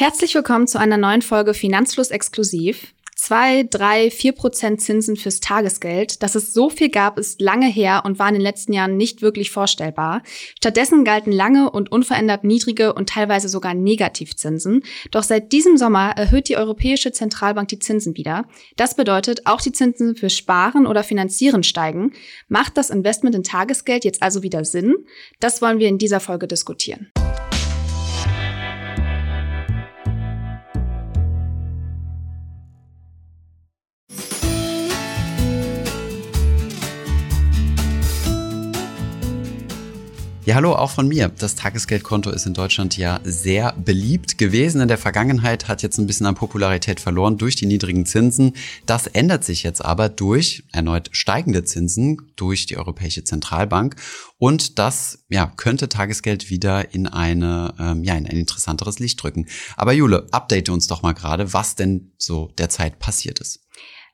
Herzlich willkommen zu einer neuen Folge Finanzfluss exklusiv. Zwei, drei, vier Prozent Zinsen fürs Tagesgeld. Dass es so viel gab, ist lange her und war in den letzten Jahren nicht wirklich vorstellbar. Stattdessen galten lange und unverändert niedrige und teilweise sogar Negativzinsen. Doch seit diesem Sommer erhöht die Europäische Zentralbank die Zinsen wieder. Das bedeutet, auch die Zinsen für Sparen oder Finanzieren steigen. Macht das Investment in Tagesgeld jetzt also wieder Sinn? Das wollen wir in dieser Folge diskutieren. Ja, hallo, auch von mir. Das Tagesgeldkonto ist in Deutschland ja sehr beliebt gewesen. In der Vergangenheit hat jetzt ein bisschen an Popularität verloren durch die niedrigen Zinsen. Das ändert sich jetzt aber durch erneut steigende Zinsen durch die Europäische Zentralbank. Und das ja, könnte Tagesgeld wieder in, eine, ähm, ja, in ein interessanteres Licht drücken. Aber Jule, update uns doch mal gerade, was denn so derzeit passiert ist.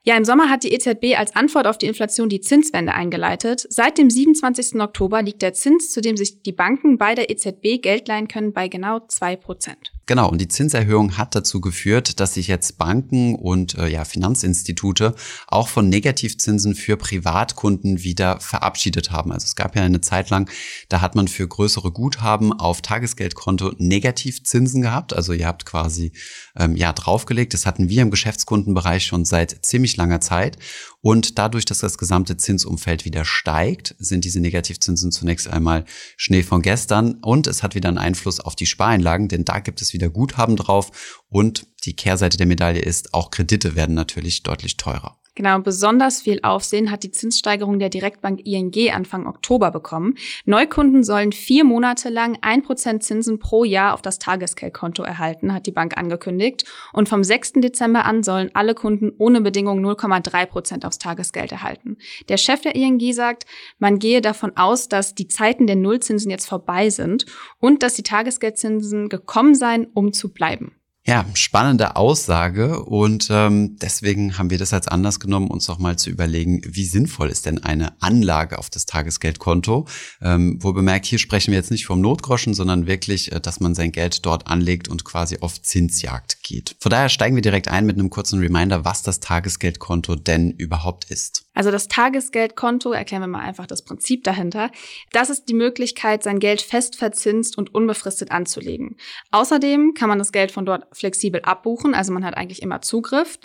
Ja, im Sommer hat die EZB als Antwort auf die Inflation die Zinswende eingeleitet. Seit dem 27. Oktober liegt der Zins, zu dem sich die Banken bei der EZB Geld leihen können, bei genau zwei Prozent. Genau, und die Zinserhöhung hat dazu geführt, dass sich jetzt Banken und äh, ja, Finanzinstitute auch von Negativzinsen für Privatkunden wieder verabschiedet haben. Also es gab ja eine Zeit lang, da hat man für größere Guthaben auf Tagesgeldkonto Negativzinsen gehabt. Also ihr habt quasi ähm, ja draufgelegt. Das hatten wir im Geschäftskundenbereich schon seit ziemlich langer Zeit. Und dadurch, dass das gesamte Zinsumfeld wieder steigt, sind diese Negativzinsen zunächst einmal Schnee von gestern und es hat wieder einen Einfluss auf die Spareinlagen, denn da gibt es wieder Guthaben drauf und die Kehrseite der Medaille ist, auch Kredite werden natürlich deutlich teurer. Genau, besonders viel Aufsehen hat die Zinssteigerung der Direktbank ING Anfang Oktober bekommen. Neukunden sollen vier Monate lang ein Prozent Zinsen pro Jahr auf das Tagesgeldkonto erhalten, hat die Bank angekündigt. Und vom 6. Dezember an sollen alle Kunden ohne Bedingung 0,3 Prozent aufs Tagesgeld erhalten. Der Chef der ING sagt, man gehe davon aus, dass die Zeiten der Nullzinsen jetzt vorbei sind und dass die Tagesgeldzinsen gekommen seien, um zu bleiben. Ja, spannende Aussage und ähm, deswegen haben wir das als Anlass genommen, uns noch mal zu überlegen, wie sinnvoll ist denn eine Anlage auf das Tagesgeldkonto. Ähm, wo bemerkt, hier sprechen wir jetzt nicht vom Notgroschen, sondern wirklich, äh, dass man sein Geld dort anlegt und quasi auf Zinsjagd geht. Von daher steigen wir direkt ein mit einem kurzen Reminder, was das Tagesgeldkonto denn überhaupt ist. Also das Tagesgeldkonto, erklären wir mal einfach das Prinzip dahinter. Das ist die Möglichkeit, sein Geld fest verzinst und unbefristet anzulegen. Außerdem kann man das Geld von dort flexibel abbuchen, also man hat eigentlich immer Zugriff.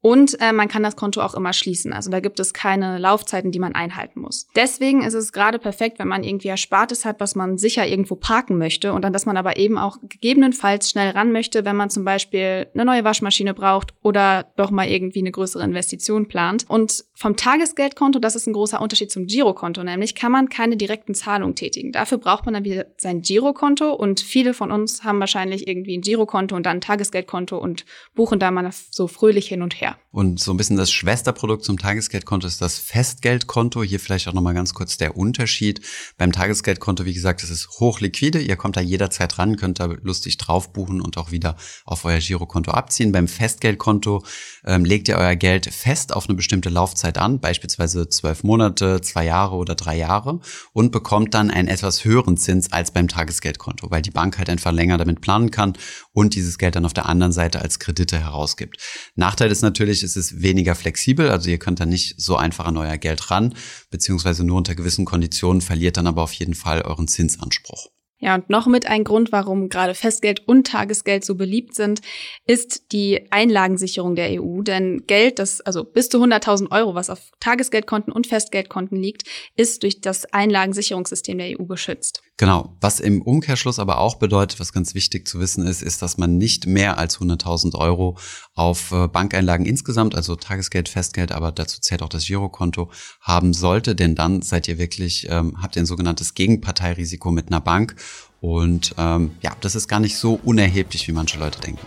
Und äh, man kann das Konto auch immer schließen. Also da gibt es keine Laufzeiten, die man einhalten muss. Deswegen ist es gerade perfekt, wenn man irgendwie Erspartes hat, was man sicher irgendwo parken möchte und dann, dass man aber eben auch gegebenenfalls schnell ran möchte, wenn man zum Beispiel eine neue Waschmaschine braucht oder doch mal irgendwie eine größere Investition plant. Und vom Tagesgeldkonto, das ist ein großer Unterschied zum Girokonto, nämlich kann man keine direkten Zahlungen tätigen. Dafür braucht man dann wieder sein Girokonto und viele von uns haben wahrscheinlich irgendwie ein Girokonto und dann ein Tagesgeldkonto und buchen da mal so fröhlich hin und her. Und so ein bisschen das Schwesterprodukt zum Tagesgeldkonto ist das Festgeldkonto. Hier vielleicht auch nochmal ganz kurz der Unterschied. Beim Tagesgeldkonto, wie gesagt, es ist hochliquide. Ihr kommt da jederzeit ran, könnt da lustig drauf buchen und auch wieder auf euer Girokonto abziehen. Beim Festgeldkonto ähm, legt ihr euer Geld fest auf eine bestimmte Laufzeit an, beispielsweise zwölf Monate, zwei Jahre oder drei Jahre und bekommt dann einen etwas höheren Zins als beim Tagesgeldkonto, weil die Bank halt einfach länger damit planen kann und dieses Geld dann auf der anderen Seite als Kredite herausgibt. Nachteil ist natürlich, es ist weniger flexibel, also ihr könnt da nicht so einfach an euer Geld ran, beziehungsweise nur unter gewissen Konditionen verliert dann aber auf jeden Fall euren Zinsanspruch. Ja, und noch mit ein Grund, warum gerade Festgeld und Tagesgeld so beliebt sind, ist die Einlagensicherung der EU. Denn Geld, das also bis zu 100.000 Euro, was auf Tagesgeldkonten und Festgeldkonten liegt, ist durch das Einlagensicherungssystem der EU geschützt. Genau. Was im Umkehrschluss aber auch bedeutet, was ganz wichtig zu wissen ist, ist, dass man nicht mehr als 100.000 Euro auf äh, Bankeinlagen insgesamt, also Tagesgeld, Festgeld, aber dazu zählt auch das Girokonto, haben sollte, denn dann seid ihr wirklich, ähm, habt ihr ein sogenanntes Gegenparteirisiko mit einer Bank und ähm, ja, das ist gar nicht so unerheblich, wie manche Leute denken.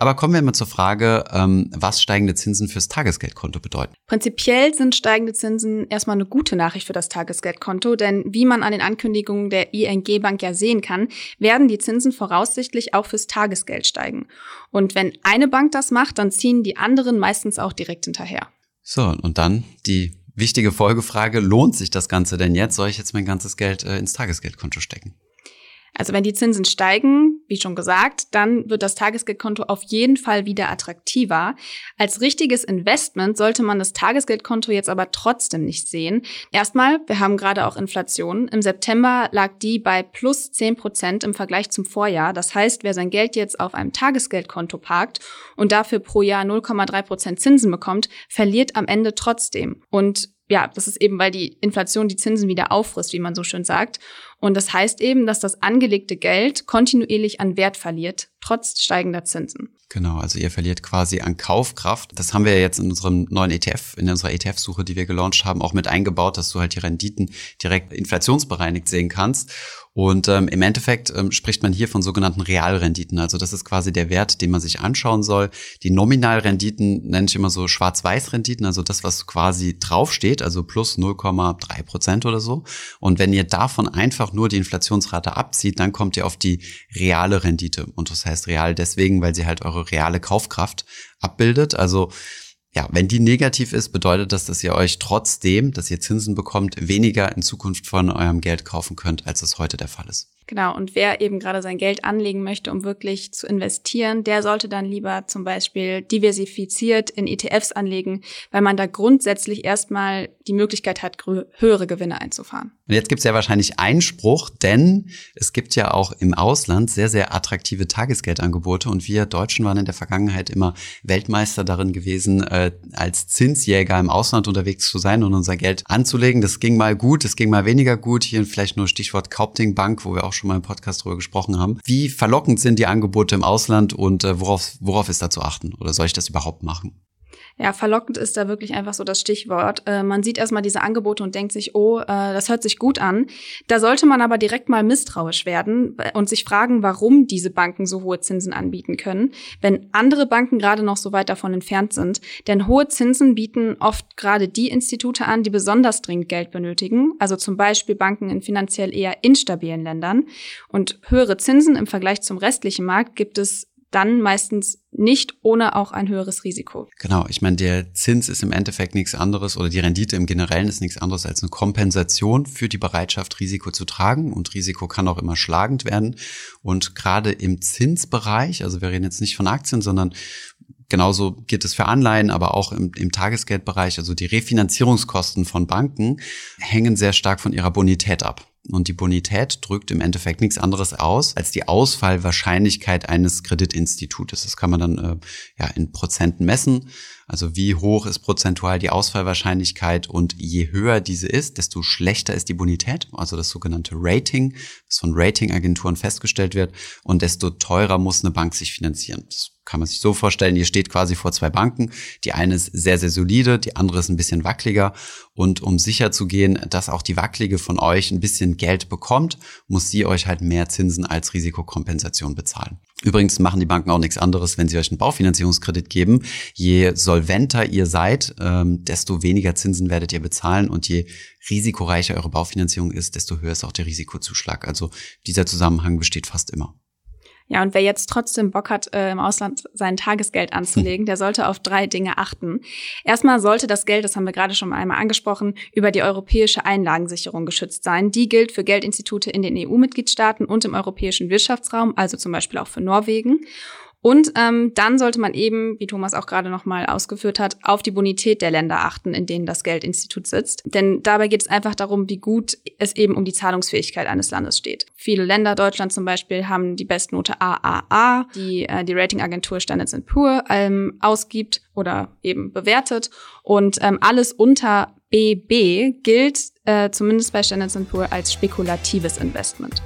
Aber kommen wir mal zur Frage, ähm, was steigende Zinsen fürs Tagesgeldkonto bedeuten. Prinzipiell sind steigende Zinsen erstmal eine gute Nachricht für das Tagesgeldkonto, denn wie man an den Ankündigungen der ING Bank ja sehen kann, werden die Zinsen voraussichtlich auch fürs Tagesgeld steigen. Und wenn eine Bank das macht, dann ziehen die anderen meistens auch direkt hinterher. So, und dann die wichtige Folgefrage, lohnt sich das Ganze denn jetzt? Soll ich jetzt mein ganzes Geld äh, ins Tagesgeldkonto stecken? Also wenn die Zinsen steigen, wie schon gesagt, dann wird das Tagesgeldkonto auf jeden Fall wieder attraktiver. Als richtiges Investment sollte man das Tagesgeldkonto jetzt aber trotzdem nicht sehen. Erstmal, wir haben gerade auch Inflation. Im September lag die bei plus 10 Prozent im Vergleich zum Vorjahr. Das heißt, wer sein Geld jetzt auf einem Tagesgeldkonto parkt und dafür pro Jahr 0,3 Prozent Zinsen bekommt, verliert am Ende trotzdem. Und ja, das ist eben, weil die Inflation die Zinsen wieder auffrisst, wie man so schön sagt. Und das heißt eben, dass das angelegte Geld kontinuierlich an Wert verliert, trotz steigender Zinsen. Genau, also ihr verliert quasi an Kaufkraft. Das haben wir jetzt in unserem neuen ETF, in unserer ETF-Suche, die wir gelauncht haben, auch mit eingebaut, dass du halt die Renditen direkt inflationsbereinigt sehen kannst. Und ähm, im Endeffekt ähm, spricht man hier von sogenannten Realrenditen. Also das ist quasi der Wert, den man sich anschauen soll. Die Nominalrenditen nenne ich immer so Schwarz-Weiß-Renditen, also das, was quasi draufsteht, also plus 0,3 Prozent oder so. Und wenn ihr davon einfach nur die Inflationsrate abzieht, dann kommt ihr auf die reale Rendite. Und das heißt real deswegen, weil sie halt eure reale Kaufkraft abbildet. Also ja, wenn die negativ ist, bedeutet das, dass ihr euch trotzdem, dass ihr Zinsen bekommt, weniger in Zukunft von eurem Geld kaufen könnt, als es heute der Fall ist. Genau, und wer eben gerade sein Geld anlegen möchte, um wirklich zu investieren, der sollte dann lieber zum Beispiel diversifiziert in ETFs anlegen, weil man da grundsätzlich erstmal die Möglichkeit hat, höhere Gewinne einzufahren. Und jetzt gibt es ja wahrscheinlich Einspruch, denn es gibt ja auch im Ausland sehr, sehr attraktive Tagesgeldangebote und wir Deutschen waren in der Vergangenheit immer Weltmeister darin gewesen, äh, als Zinsjäger im Ausland unterwegs zu sein und unser Geld anzulegen. Das ging mal gut, das ging mal weniger gut. Hier vielleicht nur Stichwort Kaupting Bank, wo wir auch schon mal im Podcast drüber gesprochen haben. Wie verlockend sind die Angebote im Ausland und äh, worauf, worauf ist da zu achten? Oder soll ich das überhaupt machen? Ja, verlockend ist da wirklich einfach so das Stichwort. Äh, man sieht erstmal diese Angebote und denkt sich, oh, äh, das hört sich gut an. Da sollte man aber direkt mal misstrauisch werden und sich fragen, warum diese Banken so hohe Zinsen anbieten können, wenn andere Banken gerade noch so weit davon entfernt sind. Denn hohe Zinsen bieten oft gerade die Institute an, die besonders dringend Geld benötigen, also zum Beispiel Banken in finanziell eher instabilen Ländern. Und höhere Zinsen im Vergleich zum restlichen Markt gibt es dann meistens nicht ohne auch ein höheres Risiko. Genau, ich meine, der Zins ist im Endeffekt nichts anderes oder die Rendite im Generellen ist nichts anderes als eine Kompensation für die Bereitschaft, Risiko zu tragen. Und Risiko kann auch immer schlagend werden. Und gerade im Zinsbereich, also wir reden jetzt nicht von Aktien, sondern Genauso geht es für Anleihen, aber auch im, im, Tagesgeldbereich. Also die Refinanzierungskosten von Banken hängen sehr stark von ihrer Bonität ab. Und die Bonität drückt im Endeffekt nichts anderes aus als die Ausfallwahrscheinlichkeit eines Kreditinstitutes. Das kann man dann äh, ja in Prozenten messen. Also wie hoch ist prozentual die Ausfallwahrscheinlichkeit und je höher diese ist, desto schlechter ist die Bonität, also das sogenannte Rating, das von Ratingagenturen festgestellt wird und desto teurer muss eine Bank sich finanzieren. Das kann man sich so vorstellen, ihr steht quasi vor zwei Banken. Die eine ist sehr, sehr solide, die andere ist ein bisschen wackeliger. Und um sicher zu gehen, dass auch die wackelige von euch ein bisschen Geld bekommt, muss sie euch halt mehr Zinsen als Risikokompensation bezahlen. Übrigens machen die Banken auch nichts anderes, wenn sie euch einen Baufinanzierungskredit geben. Je solventer ihr seid, ähm, desto weniger Zinsen werdet ihr bezahlen und je risikoreicher eure Baufinanzierung ist, desto höher ist auch der Risikozuschlag. Also dieser Zusammenhang besteht fast immer. Ja, und wer jetzt trotzdem Bock hat, äh, im Ausland sein Tagesgeld anzulegen, der sollte auf drei Dinge achten. Erstmal sollte das Geld, das haben wir gerade schon einmal angesprochen, über die europäische Einlagensicherung geschützt sein. Die gilt für Geldinstitute in den EU-Mitgliedstaaten und im europäischen Wirtschaftsraum, also zum Beispiel auch für Norwegen. Und ähm, dann sollte man eben, wie Thomas auch gerade nochmal ausgeführt hat, auf die Bonität der Länder achten, in denen das Geldinstitut sitzt. Denn dabei geht es einfach darum, wie gut es eben um die Zahlungsfähigkeit eines Landes steht. Viele Länder, Deutschland zum Beispiel, haben die Bestnote AAA, die äh, die Ratingagentur Standards Poor ähm, ausgibt oder eben bewertet. Und ähm, alles unter BB gilt äh, zumindest bei Standards Poor als spekulatives Investment.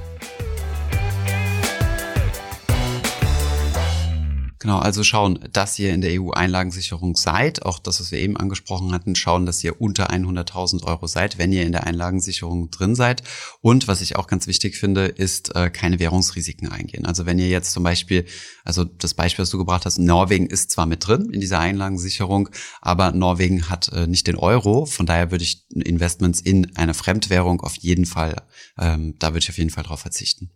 Genau, also schauen, dass ihr in der EU-Einlagensicherung seid, auch das, was wir eben angesprochen hatten, schauen, dass ihr unter 100.000 Euro seid, wenn ihr in der Einlagensicherung drin seid. Und was ich auch ganz wichtig finde, ist äh, keine Währungsrisiken eingehen. Also wenn ihr jetzt zum Beispiel, also das Beispiel, was du gebracht hast, Norwegen ist zwar mit drin in dieser Einlagensicherung, aber Norwegen hat äh, nicht den Euro. Von daher würde ich Investments in eine Fremdwährung auf jeden Fall, ähm, da würde ich auf jeden Fall drauf verzichten.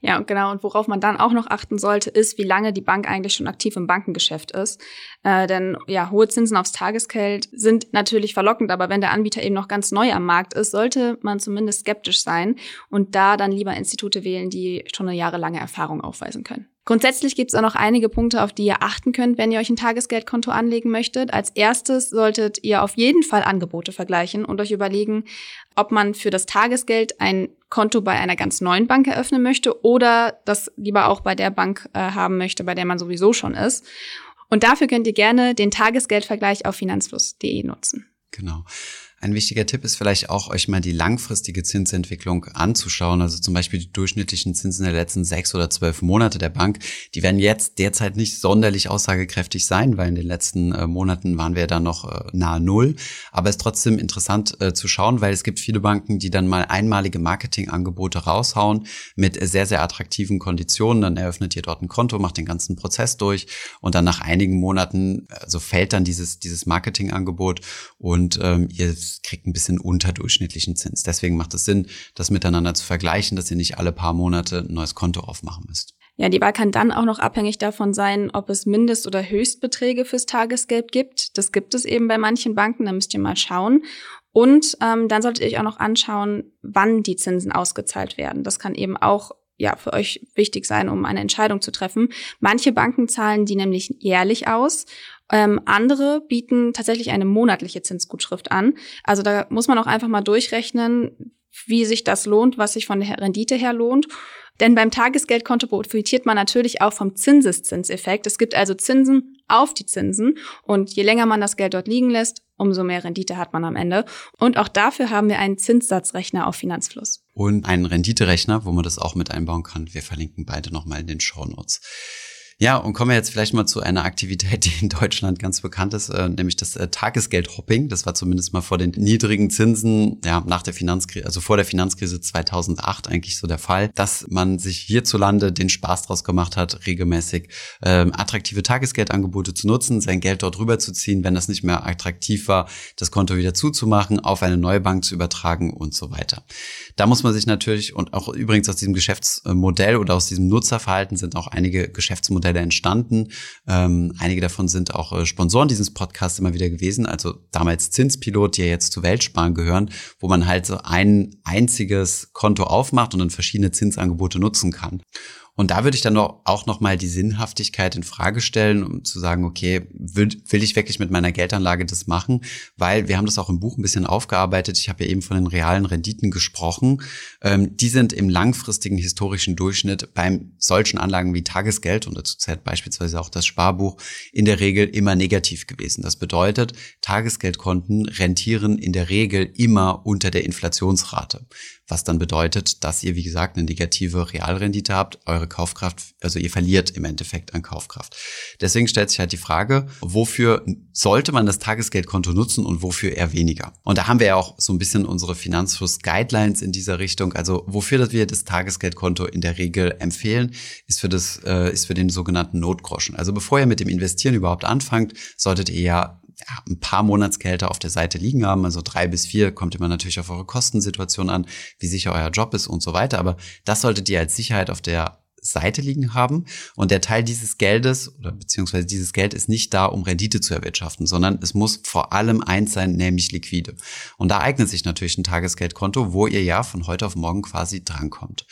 Ja, genau. Und worauf man dann auch noch achten sollte, ist, wie lange die Bank eigentlich schon aktiv im Bankengeschäft ist. Äh, denn ja, hohe Zinsen aufs Tagesgeld sind natürlich verlockend, aber wenn der Anbieter eben noch ganz neu am Markt ist, sollte man zumindest skeptisch sein und da dann lieber Institute wählen, die schon eine jahrelange Erfahrung aufweisen können. Grundsätzlich gibt es auch noch einige Punkte, auf die ihr achten könnt, wenn ihr euch ein Tagesgeldkonto anlegen möchtet. Als erstes solltet ihr auf jeden Fall Angebote vergleichen und euch überlegen, ob man für das Tagesgeld ein Konto bei einer ganz neuen Bank eröffnen möchte oder das lieber auch bei der Bank äh, haben möchte, bei der man sowieso schon ist. Und dafür könnt ihr gerne den Tagesgeldvergleich auf finanzfluss.de nutzen. Genau. Ein wichtiger Tipp ist vielleicht auch, euch mal die langfristige Zinsentwicklung anzuschauen. Also zum Beispiel die durchschnittlichen Zinsen der letzten sechs oder zwölf Monate der Bank. Die werden jetzt derzeit nicht sonderlich aussagekräftig sein, weil in den letzten äh, Monaten waren wir da noch äh, nahe Null. Aber es ist trotzdem interessant äh, zu schauen, weil es gibt viele Banken, die dann mal einmalige Marketingangebote raushauen mit sehr, sehr attraktiven Konditionen. Dann eröffnet ihr dort ein Konto, macht den ganzen Prozess durch und dann nach einigen Monaten, also fällt dann dieses, dieses Marketingangebot und ähm, ihr kriegt ein bisschen unterdurchschnittlichen Zins. Deswegen macht es Sinn, das miteinander zu vergleichen, dass ihr nicht alle paar Monate ein neues Konto aufmachen müsst. Ja, die Wahl kann dann auch noch abhängig davon sein, ob es Mindest- oder Höchstbeträge fürs Tagesgeld gibt. Das gibt es eben bei manchen Banken, da müsst ihr mal schauen. Und ähm, dann solltet ihr euch auch noch anschauen, wann die Zinsen ausgezahlt werden. Das kann eben auch ja für euch wichtig sein, um eine Entscheidung zu treffen. Manche Banken zahlen die nämlich jährlich aus ähm, andere bieten tatsächlich eine monatliche Zinsgutschrift an. Also da muss man auch einfach mal durchrechnen, wie sich das lohnt, was sich von der Rendite her lohnt. Denn beim Tagesgeldkonto profitiert man natürlich auch vom Zinseszinseffekt. Es gibt also Zinsen auf die Zinsen und je länger man das Geld dort liegen lässt, umso mehr Rendite hat man am Ende. Und auch dafür haben wir einen Zinssatzrechner auf Finanzfluss. Und einen Renditerechner, wo man das auch mit einbauen kann. Wir verlinken beide nochmal in den Show Notes. Ja, und kommen wir jetzt vielleicht mal zu einer Aktivität, die in Deutschland ganz bekannt ist, äh, nämlich das äh, Tagesgeldhopping. Das war zumindest mal vor den niedrigen Zinsen, ja, nach der Finanzkrise, also vor der Finanzkrise 2008 eigentlich so der Fall, dass man sich hierzulande den Spaß draus gemacht hat, regelmäßig ähm, attraktive Tagesgeldangebote zu nutzen, sein Geld dort rüberzuziehen, wenn das nicht mehr attraktiv war, das Konto wieder zuzumachen, auf eine neue Bank zu übertragen und so weiter. Da muss man sich natürlich, und auch übrigens aus diesem Geschäftsmodell oder aus diesem Nutzerverhalten sind auch einige Geschäftsmodelle Modelle entstanden. Ähm, einige davon sind auch äh, Sponsoren dieses Podcasts immer wieder gewesen. Also damals Zinspilot, die ja jetzt zu Weltsparen gehören, wo man halt so ein einziges Konto aufmacht und dann verschiedene Zinsangebote nutzen kann. Und da würde ich dann auch noch mal die Sinnhaftigkeit in Frage stellen, um zu sagen, okay, will, will ich wirklich mit meiner Geldanlage das machen? Weil wir haben das auch im Buch ein bisschen aufgearbeitet. Ich habe ja eben von den realen Renditen gesprochen. Ähm, die sind im langfristigen historischen Durchschnitt beim solchen Anlagen wie Tagesgeld und dazu zählt beispielsweise auch das Sparbuch in der Regel immer negativ gewesen. Das bedeutet, Tagesgeldkonten rentieren in der Regel immer unter der Inflationsrate was dann bedeutet, dass ihr, wie gesagt, eine negative Realrendite habt, eure Kaufkraft, also ihr verliert im Endeffekt an Kaufkraft. Deswegen stellt sich halt die Frage, wofür sollte man das Tagesgeldkonto nutzen und wofür eher weniger? Und da haben wir ja auch so ein bisschen unsere Finanzfluss-Guidelines in dieser Richtung. Also wofür wir das Tagesgeldkonto in der Regel empfehlen, ist für das, äh, ist für den sogenannten Notgroschen. Also bevor ihr mit dem Investieren überhaupt anfangt, solltet ihr ja ja, ein paar Monatsgelder auf der Seite liegen haben, also drei bis vier, kommt immer natürlich auf eure Kostensituation an, wie sicher euer Job ist und so weiter. Aber das solltet ihr als Sicherheit auf der Seite liegen haben. Und der Teil dieses Geldes oder beziehungsweise dieses Geld ist nicht da, um Rendite zu erwirtschaften, sondern es muss vor allem eins sein, nämlich liquide. Und da eignet sich natürlich ein Tagesgeldkonto, wo ihr ja von heute auf morgen quasi drankommt.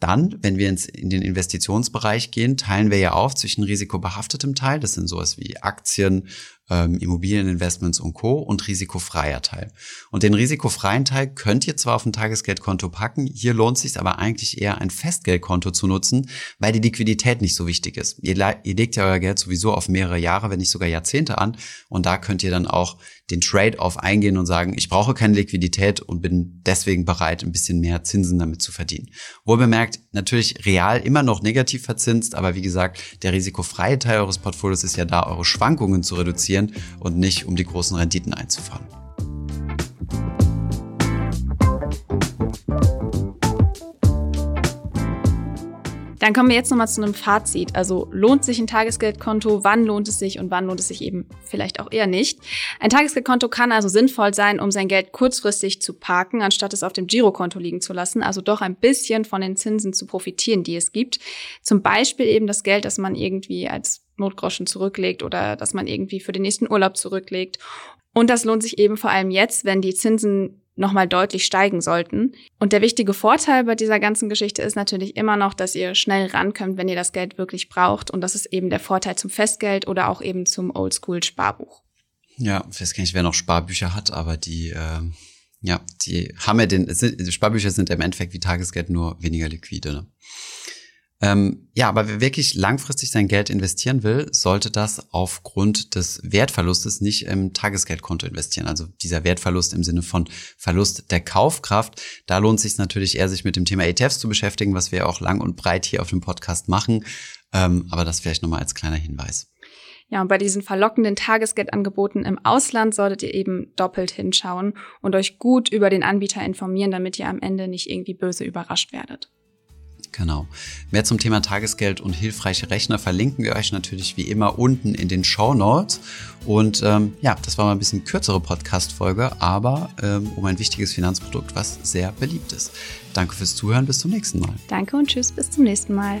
Dann, wenn wir ins, in den Investitionsbereich gehen, teilen wir ja auf zwischen risikobehaftetem Teil, das sind sowas wie Aktien, ähm, Immobilieninvestments und Co. und risikofreier Teil. Und den risikofreien Teil könnt ihr zwar auf ein Tagesgeldkonto packen, hier lohnt es sich aber eigentlich eher ein Festgeldkonto zu nutzen, weil die Liquidität nicht so wichtig ist. Ihr, ihr legt ja euer Geld sowieso auf mehrere Jahre, wenn nicht sogar Jahrzehnte an und da könnt ihr dann auch den Trade-off eingehen und sagen, ich brauche keine Liquidität und bin deswegen bereit, ein bisschen mehr Zinsen damit zu verdienen. Wohl bemerkt, natürlich real immer noch negativ verzinst, aber wie gesagt, der risikofreie Teil eures Portfolios ist ja da, eure Schwankungen zu reduzieren investieren und nicht um die großen Renditen einzufahren. Dann kommen wir jetzt nochmal zu einem Fazit. Also lohnt sich ein Tagesgeldkonto? Wann lohnt es sich und wann lohnt es sich eben vielleicht auch eher nicht? Ein Tagesgeldkonto kann also sinnvoll sein, um sein Geld kurzfristig zu parken, anstatt es auf dem Girokonto liegen zu lassen. Also doch ein bisschen von den Zinsen zu profitieren, die es gibt. Zum Beispiel eben das Geld, das man irgendwie als Notgroschen zurücklegt oder dass man irgendwie für den nächsten Urlaub zurücklegt. Und das lohnt sich eben vor allem jetzt, wenn die Zinsen nochmal deutlich steigen sollten. Und der wichtige Vorteil bei dieser ganzen Geschichte ist natürlich immer noch, dass ihr schnell rankommt, wenn ihr das Geld wirklich braucht. Und das ist eben der Vorteil zum Festgeld oder auch eben zum Oldschool-Sparbuch. Ja, ich weiß gar nicht, wer noch Sparbücher hat, aber die, äh, ja, die haben ja den, Sparbücher sind im Endeffekt wie Tagesgeld nur weniger liquide. Ne? Ähm, ja, aber wer wirklich langfristig sein Geld investieren will, sollte das aufgrund des Wertverlustes nicht im Tagesgeldkonto investieren. Also dieser Wertverlust im Sinne von Verlust der Kaufkraft. Da lohnt es sich natürlich eher, sich mit dem Thema ETFs zu beschäftigen, was wir auch lang und breit hier auf dem Podcast machen. Ähm, aber das vielleicht nochmal als kleiner Hinweis. Ja, und bei diesen verlockenden Tagesgeldangeboten im Ausland solltet ihr eben doppelt hinschauen und euch gut über den Anbieter informieren, damit ihr am Ende nicht irgendwie böse überrascht werdet. Genau. Mehr zum Thema Tagesgeld und hilfreiche Rechner verlinken wir euch natürlich wie immer unten in den Show Notes. Und ähm, ja, das war mal ein bisschen kürzere Podcast-Folge, aber ähm, um ein wichtiges Finanzprodukt, was sehr beliebt ist. Danke fürs Zuhören, bis zum nächsten Mal. Danke und tschüss, bis zum nächsten Mal.